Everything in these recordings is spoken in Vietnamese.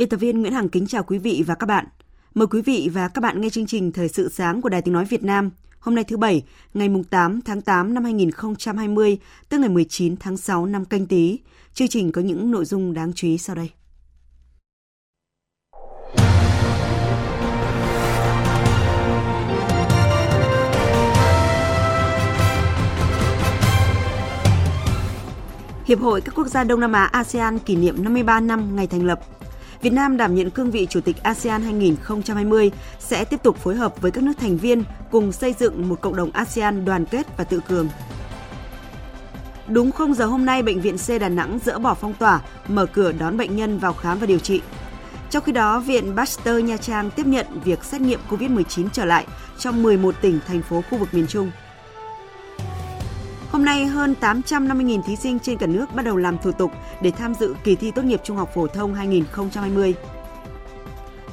Biên tập viên Nguyễn Hằng kính chào quý vị và các bạn. Mời quý vị và các bạn nghe chương trình Thời sự sáng của Đài Tiếng Nói Việt Nam. Hôm nay thứ Bảy, ngày 8 tháng 8 năm 2020, tức ngày 19 tháng 6 năm canh tí. Chương trình có những nội dung đáng chú ý sau đây. Hiệp hội các quốc gia Đông Nam Á ASEAN kỷ niệm 53 năm ngày thành lập. Việt Nam đảm nhận cương vị Chủ tịch ASEAN 2020 sẽ tiếp tục phối hợp với các nước thành viên cùng xây dựng một cộng đồng ASEAN đoàn kết và tự cường. Đúng 0 giờ hôm nay, Bệnh viện C Đà Nẵng dỡ bỏ phong tỏa, mở cửa đón bệnh nhân vào khám và điều trị. Trong khi đó, Viện Pasteur Nha Trang tiếp nhận việc xét nghiệm COVID-19 trở lại trong 11 tỉnh, thành phố khu vực miền Trung. Hôm nay, hơn 850.000 thí sinh trên cả nước bắt đầu làm thủ tục để tham dự kỳ thi tốt nghiệp trung học phổ thông 2020.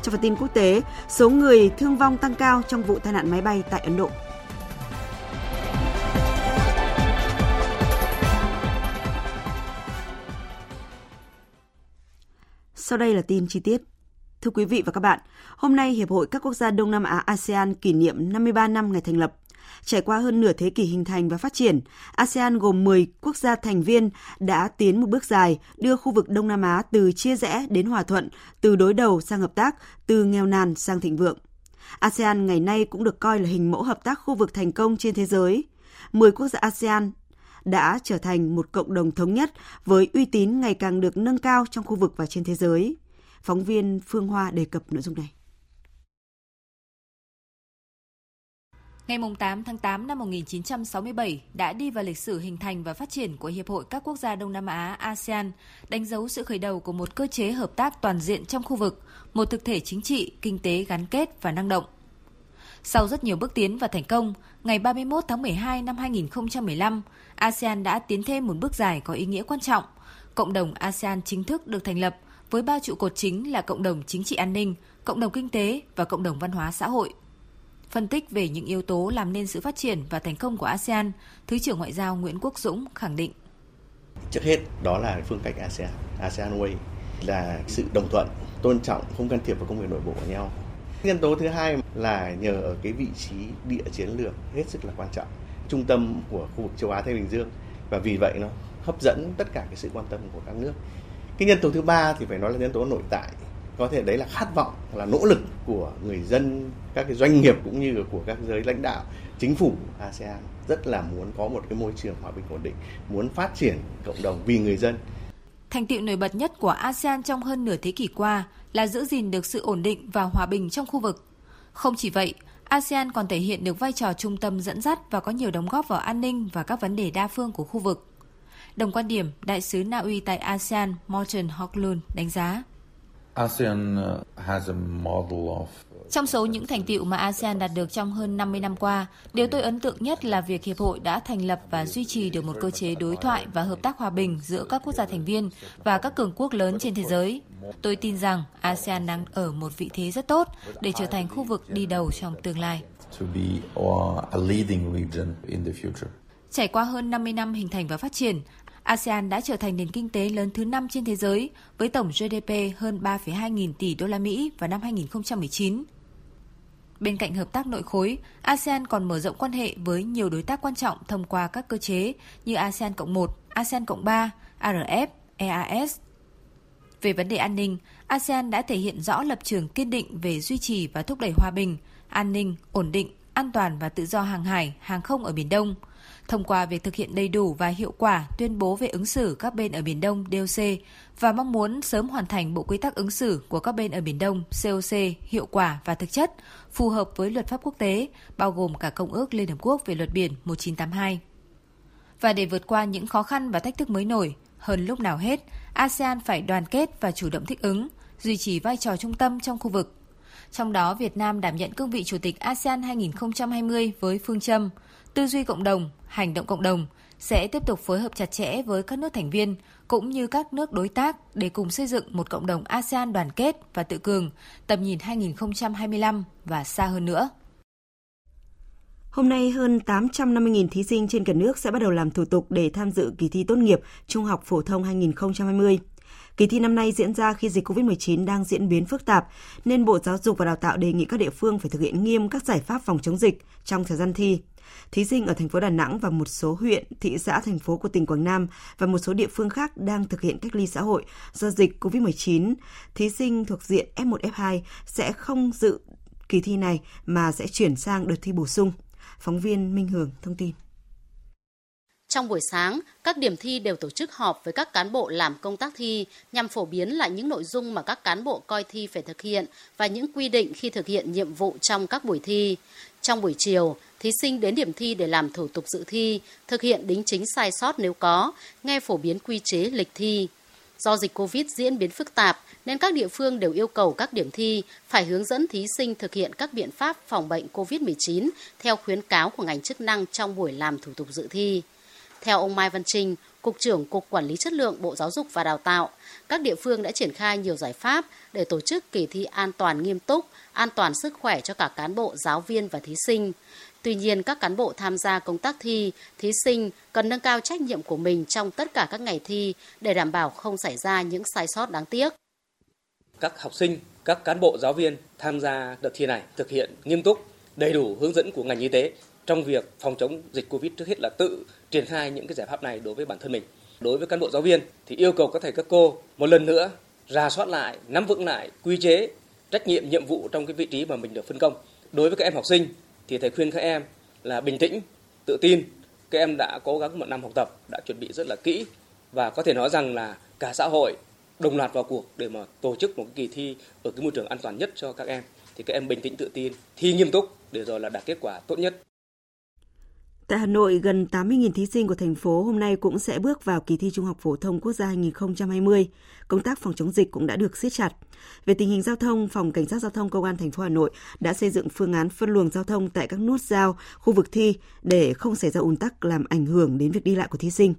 Trong phần tin quốc tế, số người thương vong tăng cao trong vụ tai nạn máy bay tại Ấn Độ. Sau đây là tin chi tiết. Thưa quý vị và các bạn, hôm nay Hiệp hội các quốc gia Đông Nam Á ASEAN kỷ niệm 53 năm ngày thành lập. Trải qua hơn nửa thế kỷ hình thành và phát triển, ASEAN gồm 10 quốc gia thành viên đã tiến một bước dài đưa khu vực Đông Nam Á từ chia rẽ đến hòa thuận, từ đối đầu sang hợp tác, từ nghèo nàn sang thịnh vượng. ASEAN ngày nay cũng được coi là hình mẫu hợp tác khu vực thành công trên thế giới. 10 quốc gia ASEAN đã trở thành một cộng đồng thống nhất với uy tín ngày càng được nâng cao trong khu vực và trên thế giới. Phóng viên Phương Hoa đề cập nội dung này. Ngày 8 tháng 8 năm 1967 đã đi vào lịch sử hình thành và phát triển của Hiệp hội các quốc gia Đông Nam Á ASEAN, đánh dấu sự khởi đầu của một cơ chế hợp tác toàn diện trong khu vực, một thực thể chính trị, kinh tế gắn kết và năng động. Sau rất nhiều bước tiến và thành công, ngày 31 tháng 12 năm 2015, ASEAN đã tiến thêm một bước dài có ý nghĩa quan trọng. Cộng đồng ASEAN chính thức được thành lập với ba trụ cột chính là cộng đồng chính trị an ninh, cộng đồng kinh tế và cộng đồng văn hóa xã hội. Phân tích về những yếu tố làm nên sự phát triển và thành công của ASEAN, Thứ trưởng Ngoại giao Nguyễn Quốc Dũng khẳng định. Trước hết đó là phương cách ASEAN, ASEAN Way là sự đồng thuận, tôn trọng, không can thiệp vào công việc nội bộ của nhau. Nhân tố thứ hai là nhờ ở cái vị trí địa chiến lược hết sức là quan trọng, trung tâm của khu vực châu Á Thái Bình Dương và vì vậy nó hấp dẫn tất cả cái sự quan tâm của các nước. Cái nhân tố thứ ba thì phải nói là nhân tố nội tại có thể đấy là khát vọng là nỗ lực của người dân các cái doanh nghiệp cũng như của các giới lãnh đạo chính phủ ASEAN rất là muốn có một cái môi trường hòa bình ổn định muốn phát triển cộng đồng vì người dân Thành tiệu nổi bật nhất của ASEAN trong hơn nửa thế kỷ qua là giữ gìn được sự ổn định và hòa bình trong khu vực. Không chỉ vậy, ASEAN còn thể hiện được vai trò trung tâm dẫn dắt và có nhiều đóng góp vào an ninh và các vấn đề đa phương của khu vực. Đồng quan điểm, Đại sứ Na Uy tại ASEAN Morten Hoglund đánh giá trong số những thành tiệu mà ASEAN đạt được trong hơn 50 năm qua, điều tôi ấn tượng nhất là việc Hiệp hội đã thành lập và duy trì được một cơ chế đối thoại và hợp tác hòa bình giữa các quốc gia thành viên và các cường quốc lớn trên thế giới. Tôi tin rằng ASEAN đang ở một vị thế rất tốt để trở thành khu vực đi đầu trong tương lai. Trải qua hơn 50 năm hình thành và phát triển, ASEAN đã trở thành nền kinh tế lớn thứ 5 trên thế giới với tổng GDP hơn 3,2 nghìn tỷ đô la Mỹ vào năm 2019. Bên cạnh hợp tác nội khối, ASEAN còn mở rộng quan hệ với nhiều đối tác quan trọng thông qua các cơ chế như ASEAN Cộng 1, ASEAN Cộng 3, RF, EAS. Về vấn đề an ninh, ASEAN đã thể hiện rõ lập trường kiên định về duy trì và thúc đẩy hòa bình, an ninh, ổn định, an toàn và tự do hàng hải, hàng không ở Biển Đông – thông qua việc thực hiện đầy đủ và hiệu quả tuyên bố về ứng xử các bên ở Biển Đông DOC và mong muốn sớm hoàn thành bộ quy tắc ứng xử của các bên ở Biển Đông COC hiệu quả và thực chất, phù hợp với luật pháp quốc tế, bao gồm cả Công ước Liên Hợp Quốc về luật biển 1982. Và để vượt qua những khó khăn và thách thức mới nổi, hơn lúc nào hết, ASEAN phải đoàn kết và chủ động thích ứng, duy trì vai trò trung tâm trong khu vực. Trong đó, Việt Nam đảm nhận cương vị Chủ tịch ASEAN 2020 với phương châm tư duy cộng đồng, hành động cộng đồng, sẽ tiếp tục phối hợp chặt chẽ với các nước thành viên cũng như các nước đối tác để cùng xây dựng một cộng đồng ASEAN đoàn kết và tự cường, tầm nhìn 2025 và xa hơn nữa. Hôm nay, hơn 850.000 thí sinh trên cả nước sẽ bắt đầu làm thủ tục để tham dự kỳ thi tốt nghiệp Trung học phổ thông 2020. Kỳ thi năm nay diễn ra khi dịch COVID-19 đang diễn biến phức tạp, nên Bộ Giáo dục và Đào tạo đề nghị các địa phương phải thực hiện nghiêm các giải pháp phòng chống dịch trong thời gian thi. Thí sinh ở thành phố Đà Nẵng và một số huyện, thị xã, thành phố của tỉnh Quảng Nam và một số địa phương khác đang thực hiện cách ly xã hội do dịch COVID-19. Thí sinh thuộc diện F1, F2 sẽ không dự kỳ thi này mà sẽ chuyển sang đợt thi bổ sung. Phóng viên Minh Hường thông tin. Trong buổi sáng, các điểm thi đều tổ chức họp với các cán bộ làm công tác thi nhằm phổ biến lại những nội dung mà các cán bộ coi thi phải thực hiện và những quy định khi thực hiện nhiệm vụ trong các buổi thi. Trong buổi chiều, thí sinh đến điểm thi để làm thủ tục dự thi, thực hiện đính chính sai sót nếu có, nghe phổ biến quy chế lịch thi. Do dịch Covid diễn biến phức tạp nên các địa phương đều yêu cầu các điểm thi phải hướng dẫn thí sinh thực hiện các biện pháp phòng bệnh Covid-19 theo khuyến cáo của ngành chức năng trong buổi làm thủ tục dự thi. Theo ông Mai Văn Trinh, Cục trưởng Cục Quản lý Chất lượng Bộ Giáo dục và Đào tạo, các địa phương đã triển khai nhiều giải pháp để tổ chức kỳ thi an toàn nghiêm túc, an toàn sức khỏe cho cả cán bộ, giáo viên và thí sinh. Tuy nhiên, các cán bộ tham gia công tác thi, thí sinh cần nâng cao trách nhiệm của mình trong tất cả các ngày thi để đảm bảo không xảy ra những sai sót đáng tiếc. Các học sinh, các cán bộ giáo viên tham gia đợt thi này thực hiện nghiêm túc, đầy đủ hướng dẫn của ngành y tế trong việc phòng chống dịch Covid trước hết là tự triển khai những cái giải pháp này đối với bản thân mình. Đối với cán bộ giáo viên thì yêu cầu các thầy các cô một lần nữa ra soát lại, nắm vững lại quy chế, trách nhiệm, nhiệm vụ trong cái vị trí mà mình được phân công. Đối với các em học sinh thì thầy khuyên các em là bình tĩnh, tự tin. Các em đã cố gắng một năm học tập, đã chuẩn bị rất là kỹ và có thể nói rằng là cả xã hội đồng loạt vào cuộc để mà tổ chức một cái kỳ thi ở cái môi trường an toàn nhất cho các em thì các em bình tĩnh tự tin, thi nghiêm túc để rồi là đạt kết quả tốt nhất. Tại Hà Nội, gần 80.000 thí sinh của thành phố hôm nay cũng sẽ bước vào kỳ thi Trung học phổ thông quốc gia 2020. Công tác phòng chống dịch cũng đã được siết chặt. Về tình hình giao thông, Phòng Cảnh sát Giao thông Công an thành phố Hà Nội đã xây dựng phương án phân luồng giao thông tại các nút giao, khu vực thi để không xảy ra ùn tắc làm ảnh hưởng đến việc đi lại của thí sinh.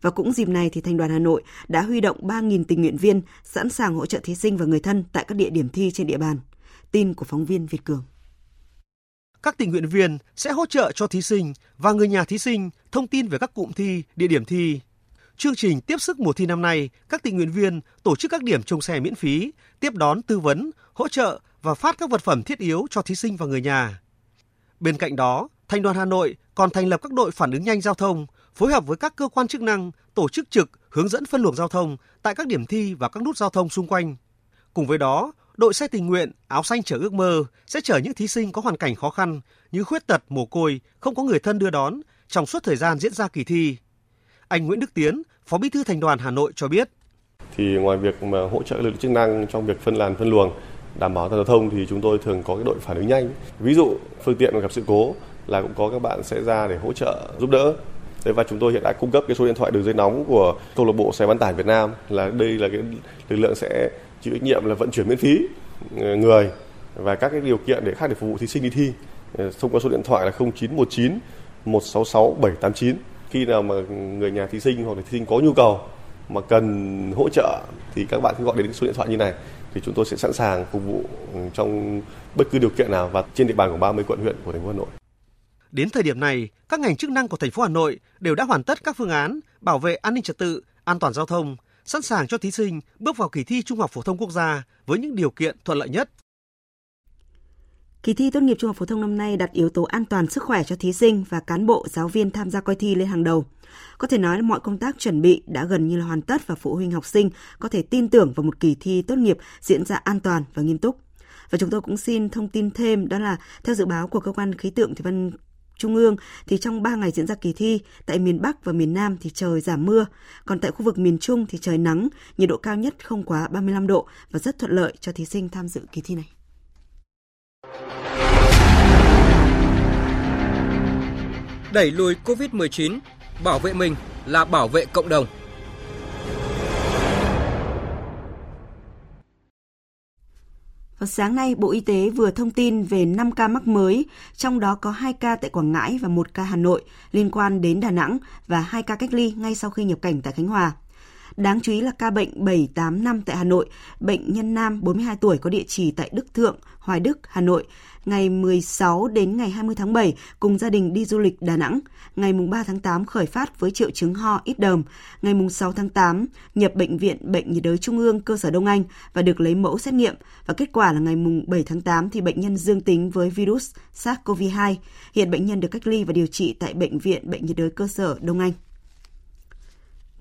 Và cũng dịp này thì Thành đoàn Hà Nội đã huy động 3.000 tình nguyện viên sẵn sàng hỗ trợ thí sinh và người thân tại các địa điểm thi trên địa bàn. Tin của phóng viên Việt Cường các tình nguyện viên sẽ hỗ trợ cho thí sinh và người nhà thí sinh thông tin về các cụm thi, địa điểm thi. Chương trình tiếp sức mùa thi năm nay, các tình nguyện viên tổ chức các điểm trông xe miễn phí, tiếp đón tư vấn, hỗ trợ và phát các vật phẩm thiết yếu cho thí sinh và người nhà. Bên cạnh đó, Thành đoàn Hà Nội còn thành lập các đội phản ứng nhanh giao thông, phối hợp với các cơ quan chức năng tổ chức trực hướng dẫn phân luồng giao thông tại các điểm thi và các nút giao thông xung quanh. Cùng với đó, đội xe tình nguyện áo xanh chở ước mơ sẽ chở những thí sinh có hoàn cảnh khó khăn như khuyết tật, mồ côi, không có người thân đưa đón trong suốt thời gian diễn ra kỳ thi. Anh Nguyễn Đức Tiến, Phó Bí thư Thành đoàn Hà Nội cho biết. Thì ngoài việc mà hỗ trợ lực lượng chức năng trong việc phân làn phân luồng, đảm bảo giao thông thì chúng tôi thường có cái đội phản ứng nhanh. Ví dụ phương tiện gặp sự cố là cũng có các bạn sẽ ra để hỗ trợ giúp đỡ. Đấy và chúng tôi hiện tại cung cấp cái số điện thoại đường dây nóng của câu lạc bộ xe bán tải Việt Nam là đây là cái lực lượng sẽ chịu trách nhiệm là vận chuyển miễn phí ờ, người và các cái điều kiện để khác để phục vụ thí sinh đi thi ờ, thông qua số điện thoại là 0919 166 789 khi nào mà người nhà thí sinh hoặc là thí sinh có nhu cầu mà cần hỗ trợ thì các bạn cứ gọi đến số điện thoại như này thì chúng tôi sẽ sẵn sàng phục vụ ừ, trong bất cứ điều kiện nào và trên địa bàn của 30 quận huyện của thành phố Hà Nội. Đến thời điểm này, các ngành chức năng của thành phố Hà Nội đều đã hoàn tất các phương án bảo vệ an ninh trật tự, an toàn giao thông, sẵn sàng cho thí sinh bước vào kỳ thi Trung học phổ thông quốc gia với những điều kiện thuận lợi nhất. Kỳ thi tốt nghiệp trung học phổ thông năm nay đặt yếu tố an toàn sức khỏe cho thí sinh và cán bộ, giáo viên tham gia coi thi lên hàng đầu. Có thể nói là mọi công tác chuẩn bị đã gần như là hoàn tất và phụ huynh học sinh có thể tin tưởng vào một kỳ thi tốt nghiệp diễn ra an toàn và nghiêm túc. Và chúng tôi cũng xin thông tin thêm đó là theo dự báo của cơ quan khí tượng thủy văn Trung ương thì trong 3 ngày diễn ra kỳ thi, tại miền Bắc và miền Nam thì trời giảm mưa, còn tại khu vực miền Trung thì trời nắng, nhiệt độ cao nhất không quá 35 độ và rất thuận lợi cho thí sinh tham dự kỳ thi này. Đẩy lùi COVID-19, bảo vệ mình là bảo vệ cộng đồng. Vào sáng nay, Bộ Y tế vừa thông tin về 5 ca mắc mới, trong đó có 2 ca tại Quảng Ngãi và 1 ca Hà Nội liên quan đến Đà Nẵng và 2 ca cách ly ngay sau khi nhập cảnh tại Khánh Hòa. Đáng chú ý là ca bệnh 785 tại Hà Nội, bệnh nhân nam 42 tuổi có địa chỉ tại Đức Thượng, Hoài Đức, Hà Nội, ngày 16 đến ngày 20 tháng 7 cùng gia đình đi du lịch Đà Nẵng, ngày 3 tháng 8 khởi phát với triệu chứng ho ít đờm, ngày 6 tháng 8 nhập bệnh viện Bệnh nhiệt đới Trung ương cơ sở Đông Anh và được lấy mẫu xét nghiệm và kết quả là ngày 7 tháng 8 thì bệnh nhân dương tính với virus SARS-CoV-2. Hiện bệnh nhân được cách ly và điều trị tại Bệnh viện Bệnh nhiệt đới cơ sở Đông Anh.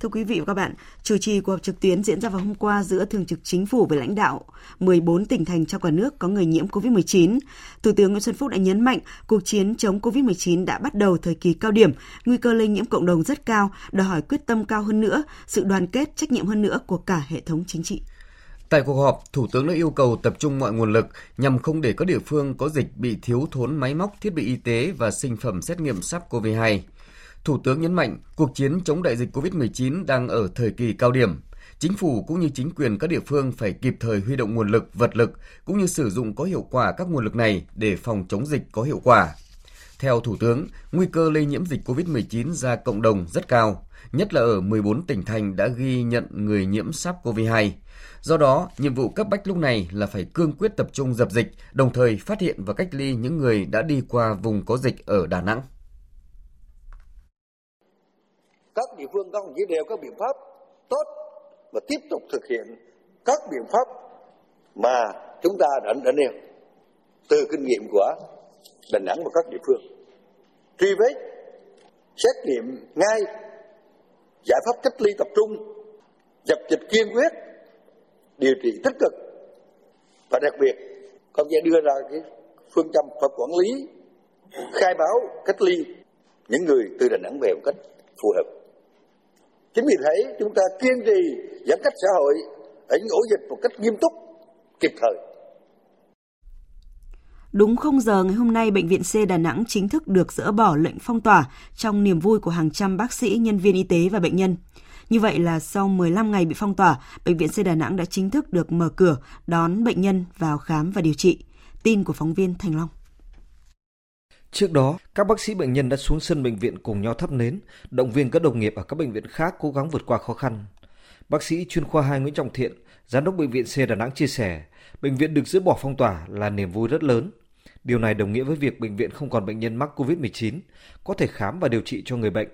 Thưa quý vị và các bạn, chủ trì cuộc họp trực tuyến diễn ra vào hôm qua giữa Thường trực Chính phủ với lãnh đạo 14 tỉnh thành trong cả nước có người nhiễm COVID-19. Thủ tướng Nguyễn Xuân Phúc đã nhấn mạnh cuộc chiến chống COVID-19 đã bắt đầu thời kỳ cao điểm, nguy cơ lây nhiễm cộng đồng rất cao, đòi hỏi quyết tâm cao hơn nữa, sự đoàn kết, trách nhiệm hơn nữa của cả hệ thống chính trị. Tại cuộc họp, Thủ tướng đã yêu cầu tập trung mọi nguồn lực nhằm không để các địa phương có dịch bị thiếu thốn máy móc, thiết bị y tế và sinh phẩm xét nghiệm SARS-CoV-2. Thủ tướng nhấn mạnh cuộc chiến chống đại dịch COVID-19 đang ở thời kỳ cao điểm. Chính phủ cũng như chính quyền các địa phương phải kịp thời huy động nguồn lực, vật lực cũng như sử dụng có hiệu quả các nguồn lực này để phòng chống dịch có hiệu quả. Theo Thủ tướng, nguy cơ lây nhiễm dịch COVID-19 ra cộng đồng rất cao, nhất là ở 14 tỉnh thành đã ghi nhận người nhiễm SARS-CoV-2. Do đó, nhiệm vụ cấp bách lúc này là phải cương quyết tập trung dập dịch, đồng thời phát hiện và cách ly những người đã đi qua vùng có dịch ở Đà Nẵng các địa phương các đồng chí đều có biện pháp tốt và tiếp tục thực hiện các biện pháp mà chúng ta đã, đã nêu từ kinh nghiệm của Đà Nẵng và các địa phương. Truy vết, xét nghiệm ngay, giải pháp cách ly tập trung, dập dịch kiên quyết, điều trị tích cực và đặc biệt công sẽ đưa ra cái phương châm và quản lý khai báo cách ly những người từ Đà Nẵng về một cách phù hợp Chính vì thế chúng ta kiên trì giãn cách xã hội ở những ổ dịch một cách nghiêm túc, kịp thời. Đúng không giờ ngày hôm nay, Bệnh viện C Đà Nẵng chính thức được dỡ bỏ lệnh phong tỏa trong niềm vui của hàng trăm bác sĩ, nhân viên y tế và bệnh nhân. Như vậy là sau 15 ngày bị phong tỏa, Bệnh viện C Đà Nẵng đã chính thức được mở cửa đón bệnh nhân vào khám và điều trị. Tin của phóng viên Thành Long. Trước đó, các bác sĩ bệnh nhân đã xuống sân bệnh viện cùng nhau thắp nến, động viên các đồng nghiệp ở các bệnh viện khác cố gắng vượt qua khó khăn. Bác sĩ chuyên khoa 2 Nguyễn Trọng Thiện, giám đốc bệnh viện C Đà Nẵng chia sẻ, bệnh viện được dỡ bỏ phong tỏa là niềm vui rất lớn. Điều này đồng nghĩa với việc bệnh viện không còn bệnh nhân mắc COVID-19, có thể khám và điều trị cho người bệnh.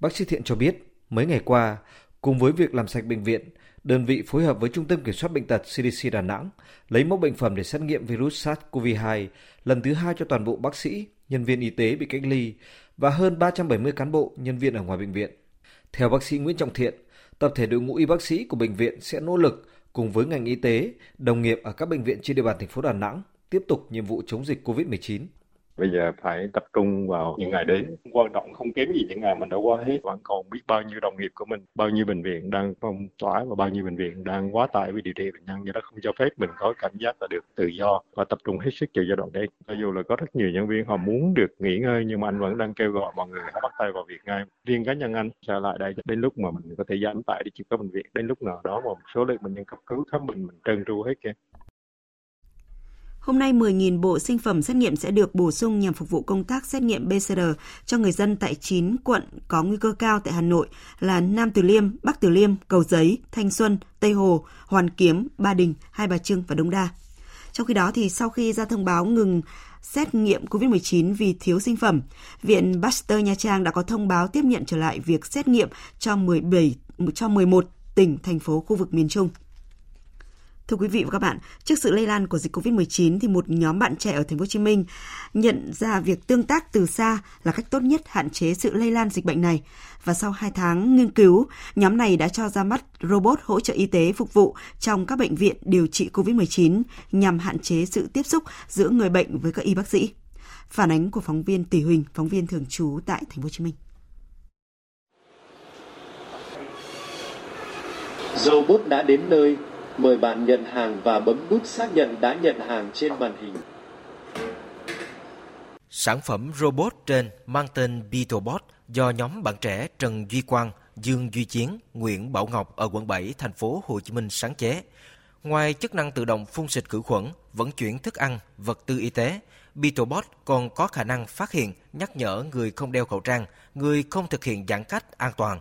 Bác sĩ Thiện cho biết, mấy ngày qua, cùng với việc làm sạch bệnh viện, đơn vị phối hợp với Trung tâm Kiểm soát Bệnh tật CDC Đà Nẵng lấy mẫu bệnh phẩm để xét nghiệm virus SARS-CoV-2 lần thứ hai cho toàn bộ bác sĩ, nhân viên y tế bị cách ly và hơn 370 cán bộ, nhân viên ở ngoài bệnh viện. Theo bác sĩ Nguyễn Trọng Thiện, tập thể đội ngũ y bác sĩ của bệnh viện sẽ nỗ lực cùng với ngành y tế, đồng nghiệp ở các bệnh viện trên địa bàn thành phố Đà Nẵng tiếp tục nhiệm vụ chống dịch COVID-19. Bây giờ phải tập trung vào những ngày đến. Quan trọng không kém gì những ngày mình đã qua hết. Vẫn còn biết bao nhiêu đồng nghiệp của mình, bao nhiêu bệnh viện đang phong tỏa và bao nhiêu bệnh viện đang quá tải vì điều trị bệnh nhân. Do đó không cho phép mình có cảm giác là được tự do và tập trung hết sức cho giai đoạn đây. Cho dù là có rất nhiều nhân viên họ muốn được nghỉ ngơi nhưng mà anh vẫn đang kêu gọi mọi người hãy bắt tay vào việc ngay. Riêng cá nhân anh sẽ lại đây đến lúc mà mình có thể giảm tải đi chịu các bệnh viện. Đến lúc nào đó mà một số lượng bệnh nhân cấp cứu khám bệnh mình trơn tru hết kia. Hôm nay 10.000 bộ sinh phẩm xét nghiệm sẽ được bổ sung nhằm phục vụ công tác xét nghiệm PCR cho người dân tại 9 quận có nguy cơ cao tại Hà Nội là Nam Từ Liêm, Bắc Từ Liêm, Cầu Giấy, Thanh Xuân, Tây Hồ, Hoàn Kiếm, Ba Đình, Hai Bà Trưng và Đống Đa. Trong khi đó thì sau khi ra thông báo ngừng xét nghiệm COVID-19 vì thiếu sinh phẩm, Viện Pasteur Nha Trang đã có thông báo tiếp nhận trở lại việc xét nghiệm cho 17 cho 11 tỉnh thành phố khu vực miền Trung. Thưa quý vị và các bạn, trước sự lây lan của dịch Covid-19 thì một nhóm bạn trẻ ở thành phố Hồ Chí Minh nhận ra việc tương tác từ xa là cách tốt nhất hạn chế sự lây lan dịch bệnh này. Và sau 2 tháng nghiên cứu, nhóm này đã cho ra mắt robot hỗ trợ y tế phục vụ trong các bệnh viện điều trị COVID-19 nhằm hạn chế sự tiếp xúc giữa người bệnh với các y bác sĩ. Phản ánh của phóng viên Tỷ Huỳnh, phóng viên thường trú tại Thành phố Hồ Chí Minh. Robot đã đến nơi, mời bạn nhận hàng và bấm nút xác nhận đã nhận hàng trên màn hình. Sản phẩm robot trên mang tên Beetlebot do nhóm bạn trẻ Trần Duy Quang, Dương Duy Chiến, Nguyễn Bảo Ngọc ở quận 7, thành phố Hồ Chí Minh sáng chế. Ngoài chức năng tự động phun xịt khử khuẩn, vận chuyển thức ăn, vật tư y tế, Beetlebot còn có khả năng phát hiện, nhắc nhở người không đeo khẩu trang, người không thực hiện giãn cách an toàn.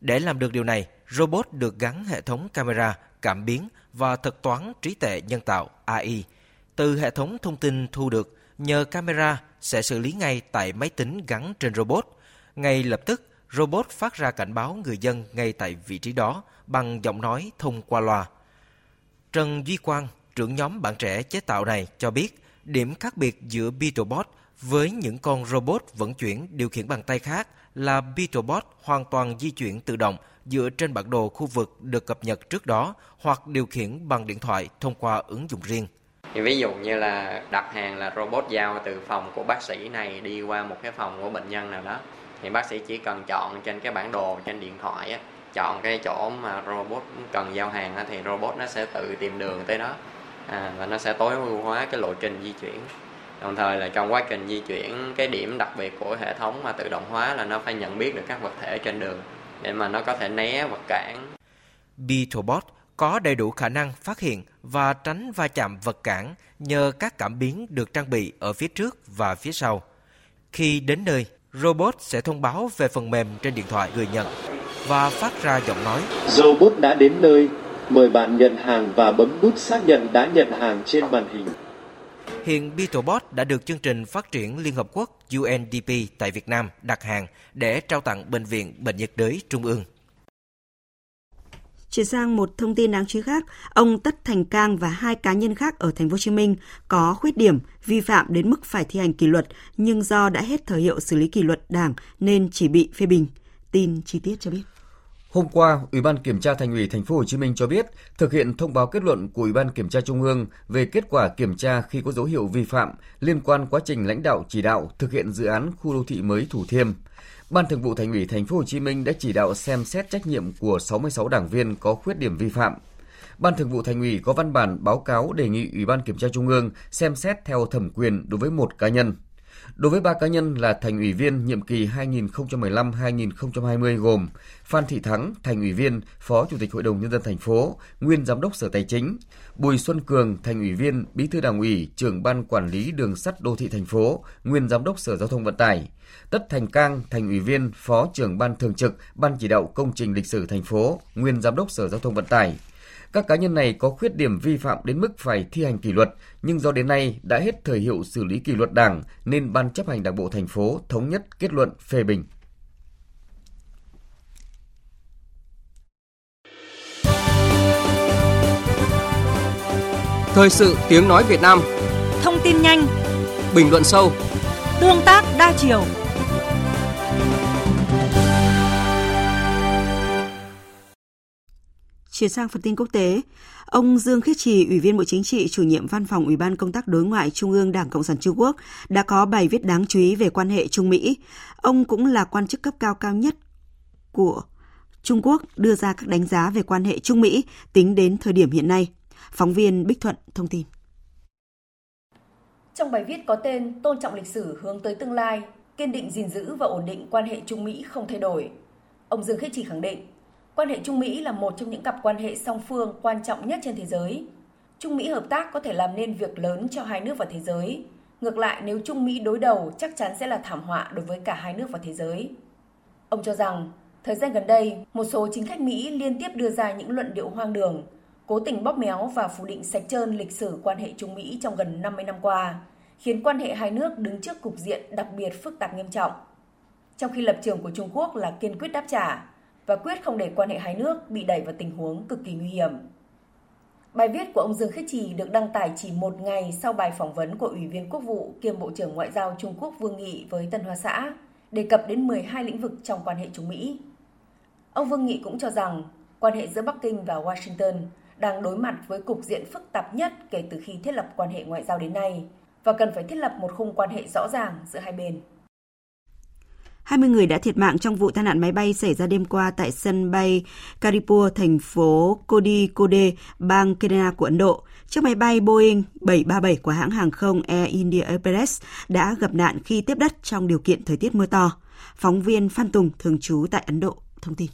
Để làm được điều này, robot được gắn hệ thống camera, cảm biến và thuật toán trí tuệ nhân tạo AI. Từ hệ thống thông tin thu được, nhờ camera sẽ xử lý ngay tại máy tính gắn trên robot. Ngay lập tức, robot phát ra cảnh báo người dân ngay tại vị trí đó bằng giọng nói thông qua loa. Trần Duy Quang, trưởng nhóm bạn trẻ chế tạo này cho biết, điểm khác biệt giữa Beetlebot với những con robot vận chuyển điều khiển bằng tay khác là Beetlebot hoàn toàn di chuyển tự động dựa trên bản đồ khu vực được cập nhật trước đó hoặc điều khiển bằng điện thoại thông qua ứng dụng riêng. Thì ví dụ như là đặt hàng là robot giao từ phòng của bác sĩ này đi qua một cái phòng của bệnh nhân nào đó thì bác sĩ chỉ cần chọn trên cái bản đồ trên điện thoại á, chọn cái chỗ mà robot cần giao hàng á, thì robot nó sẽ tự tìm đường tới đó à, và nó sẽ tối ưu hóa cái lộ trình di chuyển đồng thời là trong quá trình di chuyển cái điểm đặc biệt của hệ thống mà tự động hóa là nó phải nhận biết được các vật thể trên đường để mà nó có thể né vật cản. Beetlebot có đầy đủ khả năng phát hiện và tránh va chạm vật cản nhờ các cảm biến được trang bị ở phía trước và phía sau. Khi đến nơi, robot sẽ thông báo về phần mềm trên điện thoại người nhận và phát ra giọng nói. Robot đã đến nơi, mời bạn nhận hàng và bấm nút xác nhận đã nhận hàng trên màn hình. Hiện Beetlebot đã được chương trình phát triển Liên Hợp Quốc UNDP tại Việt Nam đặt hàng để trao tặng Bệnh viện Bệnh nhiệt đới Trung ương. Chuyển sang một thông tin đáng chú ý khác, ông Tất Thành Cang và hai cá nhân khác ở thành phố Hồ Chí Minh có khuyết điểm vi phạm đến mức phải thi hành kỷ luật nhưng do đã hết thời hiệu xử lý kỷ luật Đảng nên chỉ bị phê bình. Tin chi tiết cho biết. Hôm qua, Ủy ban Kiểm tra Thành ủy Thành phố Hồ Chí Minh cho biết, thực hiện thông báo kết luận của Ủy ban Kiểm tra Trung ương về kết quả kiểm tra khi có dấu hiệu vi phạm liên quan quá trình lãnh đạo chỉ đạo thực hiện dự án khu đô thị mới Thủ Thiêm. Ban Thường vụ Thành ủy Thành phố Hồ Chí Minh đã chỉ đạo xem xét trách nhiệm của 66 đảng viên có khuyết điểm vi phạm. Ban Thường vụ Thành ủy có văn bản báo cáo đề nghị Ủy ban Kiểm tra Trung ương xem xét theo thẩm quyền đối với một cá nhân. Đối với ba cá nhân là thành ủy viên nhiệm kỳ 2015-2020 gồm Phan Thị Thắng, thành ủy viên, Phó Chủ tịch Hội đồng nhân dân thành phố, nguyên giám đốc Sở Tài chính, Bùi Xuân Cường, thành ủy viên, Bí thư Đảng ủy, trưởng ban quản lý đường sắt đô thị thành phố, nguyên giám đốc Sở Giao thông Vận tải, Tất Thành Cang, thành ủy viên, Phó trưởng ban thường trực, ban chỉ đạo công trình lịch sử thành phố, nguyên giám đốc Sở Giao thông Vận tải, các cá nhân này có khuyết điểm vi phạm đến mức phải thi hành kỷ luật, nhưng do đến nay đã hết thời hiệu xử lý kỷ luật Đảng nên Ban chấp hành Đảng bộ thành phố thống nhất kết luận phê bình. Thời sự tiếng nói Việt Nam. Thông tin nhanh Bình luận sâu. Tương tác đa chiều Chuyển sang phần tin quốc tế, ông Dương Khiết Trì, Ủy viên Bộ Chính trị, chủ nhiệm Văn phòng Ủy ban Công tác Đối ngoại Trung ương Đảng Cộng sản Trung Quốc đã có bài viết đáng chú ý về quan hệ Trung Mỹ. Ông cũng là quan chức cấp cao cao nhất của Trung Quốc đưa ra các đánh giá về quan hệ Trung Mỹ tính đến thời điểm hiện nay. Phóng viên Bích Thuận thông tin. Trong bài viết có tên Tôn trọng lịch sử hướng tới tương lai, kiên định gìn giữ và ổn định quan hệ Trung Mỹ không thay đổi. Ông Dương Khiết Trì khẳng định, quan hệ Trung Mỹ là một trong những cặp quan hệ song phương quan trọng nhất trên thế giới. Trung Mỹ hợp tác có thể làm nên việc lớn cho hai nước và thế giới. Ngược lại, nếu Trung Mỹ đối đầu chắc chắn sẽ là thảm họa đối với cả hai nước và thế giới. Ông cho rằng, thời gian gần đây, một số chính khách Mỹ liên tiếp đưa ra những luận điệu hoang đường, cố tình bóp méo và phủ định sạch trơn lịch sử quan hệ Trung Mỹ trong gần 50 năm qua, khiến quan hệ hai nước đứng trước cục diện đặc biệt phức tạp nghiêm trọng. Trong khi lập trường của Trung Quốc là kiên quyết đáp trả và quyết không để quan hệ hai nước bị đẩy vào tình huống cực kỳ nguy hiểm. Bài viết của ông Dương Khiết Trì được đăng tải chỉ một ngày sau bài phỏng vấn của Ủy viên Quốc vụ kiêm Bộ trưởng Ngoại giao Trung Quốc Vương Nghị với Tân Hoa Xã, đề cập đến 12 lĩnh vực trong quan hệ Trung Mỹ. Ông Vương Nghị cũng cho rằng quan hệ giữa Bắc Kinh và Washington đang đối mặt với cục diện phức tạp nhất kể từ khi thiết lập quan hệ ngoại giao đến nay và cần phải thiết lập một khung quan hệ rõ ràng giữa hai bên. 20 người đã thiệt mạng trong vụ tai nạn máy bay xảy ra đêm qua tại sân bay Karipur, thành phố Kozhikode, bang Kerala của Ấn Độ. Chiếc máy bay Boeing 737 của hãng hàng không Air India Express đã gặp nạn khi tiếp đất trong điều kiện thời tiết mưa to. Phóng viên Phan Tùng, thường trú tại Ấn Độ, thông tin.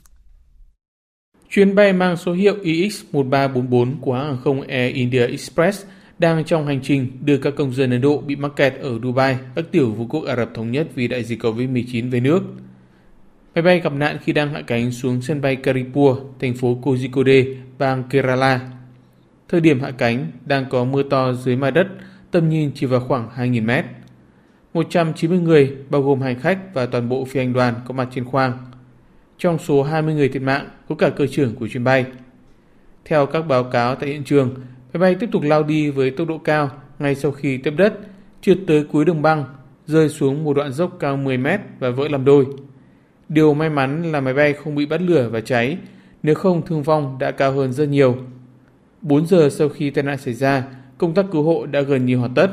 Chuyến bay mang số hiệu EX1344 của hãng hàng không Air India Express đang trong hành trình đưa các công dân Ấn Độ bị mắc kẹt ở Dubai, các tiểu vương quốc Ả Rập Thống Nhất vì đại dịch COVID-19 về nước. Máy bay gặp nạn khi đang hạ cánh xuống sân bay Karipur, thành phố Kozhikode, bang Kerala. Thời điểm hạ cánh đang có mưa to dưới mặt đất, tầm nhìn chỉ vào khoảng 2.000 mét. 190 người, bao gồm hành khách và toàn bộ phi hành đoàn có mặt trên khoang. Trong số 20 người thiệt mạng có cả cơ trưởng của chuyến bay. Theo các báo cáo tại hiện trường, Máy bay tiếp tục lao đi với tốc độ cao ngay sau khi tiếp đất, trượt tới cuối đường băng, rơi xuống một đoạn dốc cao 10 mét và vỡ làm đôi. Điều may mắn là máy bay không bị bắt lửa và cháy, nếu không thương vong đã cao hơn rất nhiều. 4 giờ sau khi tai nạn xảy ra, công tác cứu hộ đã gần như hoàn tất.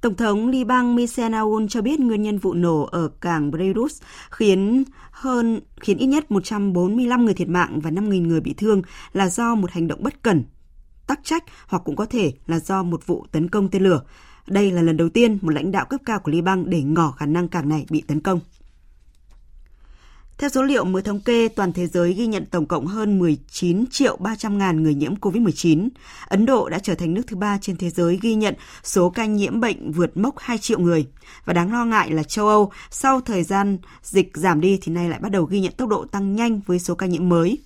Tổng thống Liban Michel Aoun cho biết nguyên nhân vụ nổ ở cảng Beirut khiến hơn khiến ít nhất 145 người thiệt mạng và 5.000 người bị thương là do một hành động bất cẩn, tắc trách hoặc cũng có thể là do một vụ tấn công tên lửa. Đây là lần đầu tiên một lãnh đạo cấp cao của Liban để ngỏ khả năng cảng này bị tấn công. Theo số liệu mới thống kê, toàn thế giới ghi nhận tổng cộng hơn 19 triệu 300 ngàn người nhiễm COVID-19. Ấn Độ đã trở thành nước thứ ba trên thế giới ghi nhận số ca nhiễm bệnh vượt mốc 2 triệu người. Và đáng lo ngại là châu Âu, sau thời gian dịch giảm đi thì nay lại bắt đầu ghi nhận tốc độ tăng nhanh với số ca nhiễm mới.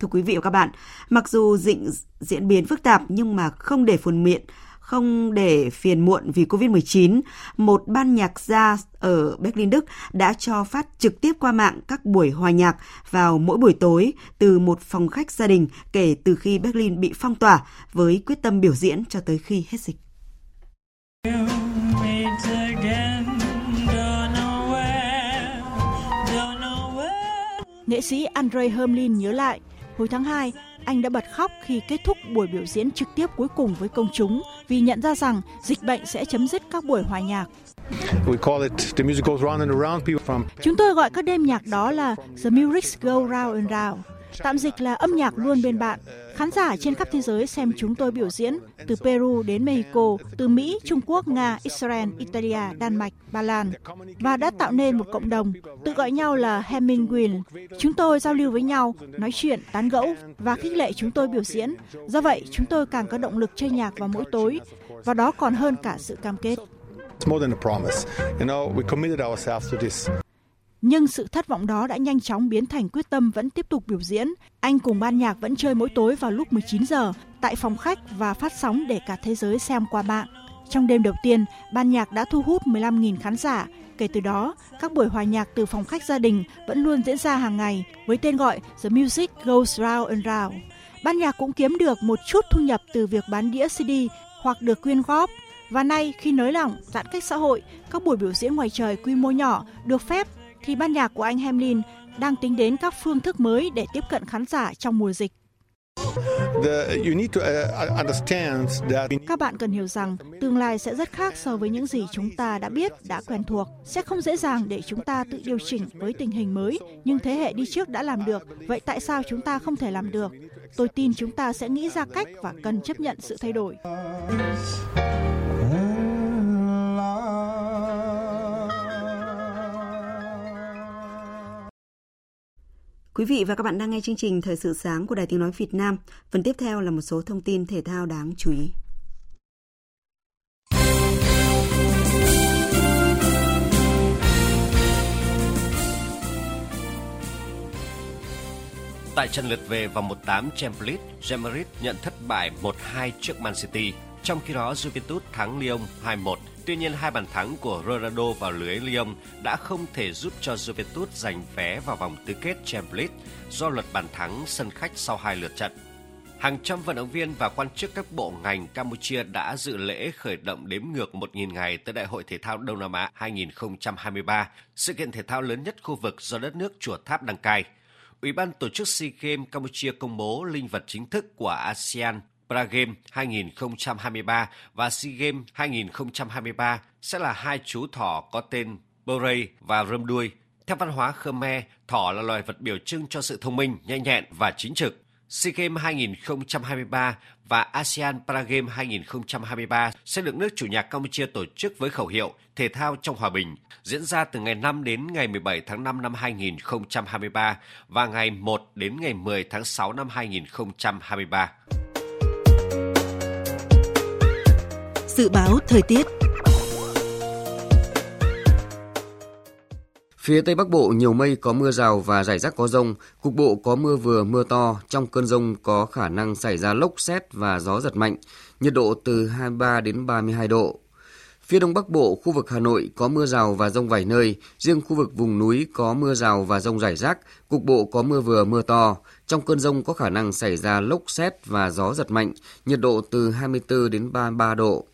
Thưa quý vị và các bạn, mặc dù dịch diễn biến phức tạp nhưng mà không để phồn miệng, không để phiền muộn vì Covid-19, một ban nhạc gia ở Berlin, Đức đã cho phát trực tiếp qua mạng các buổi hòa nhạc vào mỗi buổi tối từ một phòng khách gia đình kể từ khi Berlin bị phong tỏa với quyết tâm biểu diễn cho tới khi hết dịch. Nghệ sĩ Andre Hermlin nhớ lại, hồi tháng 2, anh đã bật khóc khi kết thúc buổi biểu diễn trực tiếp cuối cùng với công chúng vì nhận ra rằng dịch bệnh sẽ chấm dứt các buổi hòa nhạc. Chúng tôi gọi các đêm nhạc đó là The Music Go Round and Round. Tạm dịch là âm nhạc luôn bên bạn. Khán giả trên khắp thế giới xem chúng tôi biểu diễn, từ Peru đến Mexico, từ Mỹ, Trung Quốc, Nga, Israel, Italia, Đan Mạch, Ba Lan, và đã tạo nên một cộng đồng, tự gọi nhau là Hemingway. Chúng tôi giao lưu với nhau, nói chuyện, tán gẫu và khích lệ chúng tôi biểu diễn. Do vậy, chúng tôi càng có động lực chơi nhạc vào mỗi tối, và đó còn hơn cả sự cam kết. Nhưng sự thất vọng đó đã nhanh chóng biến thành quyết tâm vẫn tiếp tục biểu diễn. Anh cùng ban nhạc vẫn chơi mỗi tối vào lúc 19 giờ tại phòng khách và phát sóng để cả thế giới xem qua mạng. Trong đêm đầu tiên, ban nhạc đã thu hút 15.000 khán giả. Kể từ đó, các buổi hòa nhạc từ phòng khách gia đình vẫn luôn diễn ra hàng ngày với tên gọi The Music Goes Round and Round. Ban nhạc cũng kiếm được một chút thu nhập từ việc bán đĩa CD hoặc được quyên góp. Và nay, khi nới lỏng giãn cách xã hội, các buổi biểu diễn ngoài trời quy mô nhỏ được phép thì ban nhạc của anh Hamlin đang tính đến các phương thức mới để tiếp cận khán giả trong mùa dịch. Các bạn cần hiểu rằng tương lai sẽ rất khác so với những gì chúng ta đã biết, đã quen thuộc. Sẽ không dễ dàng để chúng ta tự điều chỉnh với tình hình mới, nhưng thế hệ đi trước đã làm được. Vậy tại sao chúng ta không thể làm được? Tôi tin chúng ta sẽ nghĩ ra cách và cần chấp nhận sự thay đổi. Quý vị và các bạn đang nghe chương trình Thời sự sáng của Đài Tiếng Nói Việt Nam. Phần tiếp theo là một số thông tin thể thao đáng chú ý. Tại trận lượt về vòng 1/8 Champions League, Real Madrid nhận thất bại 1-2 trước Man City. Trong khi đó, Juventus thắng Lyon 2-1 Tuy nhiên, hai bàn thắng của Ronaldo vào lưới Lyon đã không thể giúp cho Juventus giành vé vào vòng tứ kết Champions League do luật bàn thắng sân khách sau hai lượt trận. Hàng trăm vận động viên và quan chức các bộ ngành Campuchia đã dự lễ khởi động đếm ngược 1.000 ngày tới Đại hội Thể thao Đông Nam Á 2023, sự kiện thể thao lớn nhất khu vực do đất nước Chùa Tháp đăng cai. Ủy ban tổ chức SEA Games Campuchia công bố linh vật chính thức của ASEAN Paragame 2023 và SEA Games 2023 sẽ là hai chú thỏ có tên Borei và rơm đuôi. Theo văn hóa Khmer, thỏ là loài vật biểu trưng cho sự thông minh, nhanh nhẹn và chính trực. SEA Games 2023 và ASEAN Paragame 2023 sẽ được nước chủ nhà Campuchia tổ chức với khẩu hiệu Thể thao trong hòa bình, diễn ra từ ngày 5 đến ngày 17 tháng 5 năm 2023 và ngày 1 đến ngày 10 tháng 6 năm 2023. Dự báo thời tiết. Phía Tây Bắc Bộ nhiều mây có mưa rào và rải rác có rông, cục bộ có mưa vừa mưa to, trong cơn rông có khả năng xảy ra lốc xét và gió giật mạnh, nhiệt độ từ 23 đến 32 độ. Phía Đông Bắc Bộ, khu vực Hà Nội có mưa rào và rông vài nơi, riêng khu vực vùng núi có mưa rào và rông rải rác, cục bộ có mưa vừa mưa to. Trong cơn rông có khả năng xảy ra lốc xét và gió giật mạnh, nhiệt độ từ 24 đến 33 độ.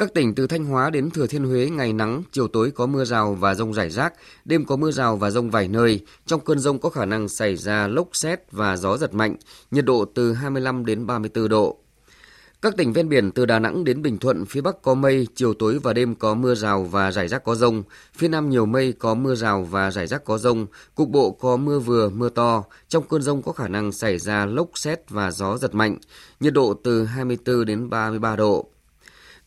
Các tỉnh từ Thanh Hóa đến Thừa Thiên Huế ngày nắng, chiều tối có mưa rào và rông rải rác, đêm có mưa rào và rông vài nơi. Trong cơn rông có khả năng xảy ra lốc xét và gió giật mạnh, nhiệt độ từ 25 đến 34 độ. Các tỉnh ven biển từ Đà Nẵng đến Bình Thuận, phía Bắc có mây, chiều tối và đêm có mưa rào và rải rác có rông. Phía Nam nhiều mây, có mưa rào và rải rác có rông. Cục bộ có mưa vừa, mưa to. Trong cơn rông có khả năng xảy ra lốc xét và gió giật mạnh. Nhiệt độ từ 24 đến 33 độ.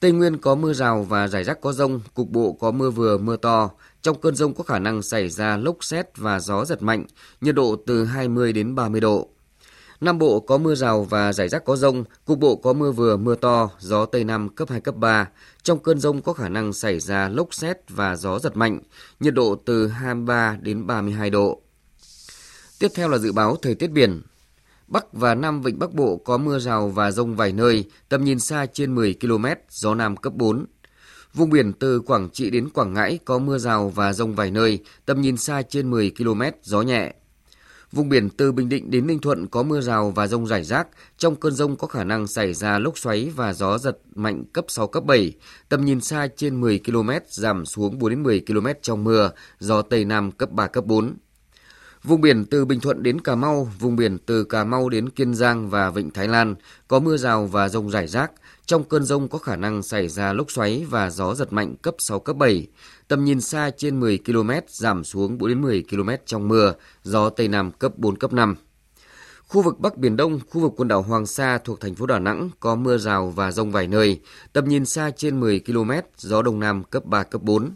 Tây Nguyên có mưa rào và rải rác có rông, cục bộ có mưa vừa mưa to. Trong cơn rông có khả năng xảy ra lốc xét và gió giật mạnh, nhiệt độ từ 20 đến 30 độ. Nam Bộ có mưa rào và rải rác có rông, cục bộ có mưa vừa mưa to, gió Tây Nam cấp 2, cấp 3. Trong cơn rông có khả năng xảy ra lốc xét và gió giật mạnh, nhiệt độ từ 23 đến 32 độ. Tiếp theo là dự báo thời tiết biển. Bắc và Nam Vịnh Bắc Bộ có mưa rào và rông vài nơi, tầm nhìn xa trên 10 km, gió Nam cấp 4. Vùng biển từ Quảng Trị đến Quảng Ngãi có mưa rào và rông vài nơi, tầm nhìn xa trên 10 km, gió nhẹ. Vùng biển từ Bình Định đến Ninh Thuận có mưa rào và rông rải rác. Trong cơn rông có khả năng xảy ra lốc xoáy và gió giật mạnh cấp 6, cấp 7. Tầm nhìn xa trên 10 km, giảm xuống 4 đến 10 km trong mưa, gió Tây Nam cấp 3, cấp 4. Vùng biển từ Bình Thuận đến Cà Mau, vùng biển từ Cà Mau đến Kiên Giang và Vịnh Thái Lan có mưa rào và rông rải rác. Trong cơn rông có khả năng xảy ra lốc xoáy và gió giật mạnh cấp 6, cấp 7. Tầm nhìn xa trên 10 km, giảm xuống 4 đến 10 km trong mưa, gió Tây Nam cấp 4, cấp 5. Khu vực Bắc Biển Đông, khu vực quần đảo Hoàng Sa thuộc thành phố Đà Nẵng có mưa rào và rông vài nơi, tầm nhìn xa trên 10 km, gió Đông Nam cấp 3, cấp 4.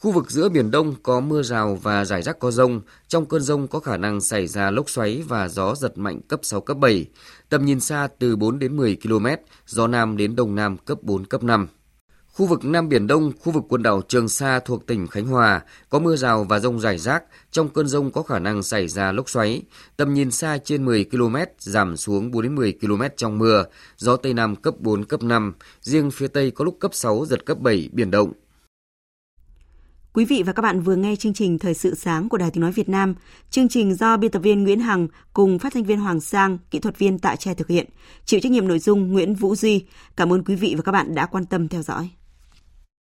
Khu vực giữa Biển Đông có mưa rào và rải rác có rông. Trong cơn rông có khả năng xảy ra lốc xoáy và gió giật mạnh cấp 6, cấp 7. Tầm nhìn xa từ 4 đến 10 km, gió Nam đến Đông Nam cấp 4, cấp 5. Khu vực Nam Biển Đông, khu vực quần đảo Trường Sa thuộc tỉnh Khánh Hòa có mưa rào và rông rải rác. Trong cơn rông có khả năng xảy ra lốc xoáy. Tầm nhìn xa trên 10 km, giảm xuống 4 đến 10 km trong mưa. Gió Tây Nam cấp 4, cấp 5. Riêng phía Tây có lúc cấp 6, giật cấp 7, biển động. Quý vị và các bạn vừa nghe chương trình Thời sự sáng của Đài Tiếng Nói Việt Nam. Chương trình do biên tập viên Nguyễn Hằng cùng phát thanh viên Hoàng Sang, kỹ thuật viên Tạ Tre thực hiện. Chịu trách nhiệm nội dung Nguyễn Vũ Duy. Cảm ơn quý vị và các bạn đã quan tâm theo dõi.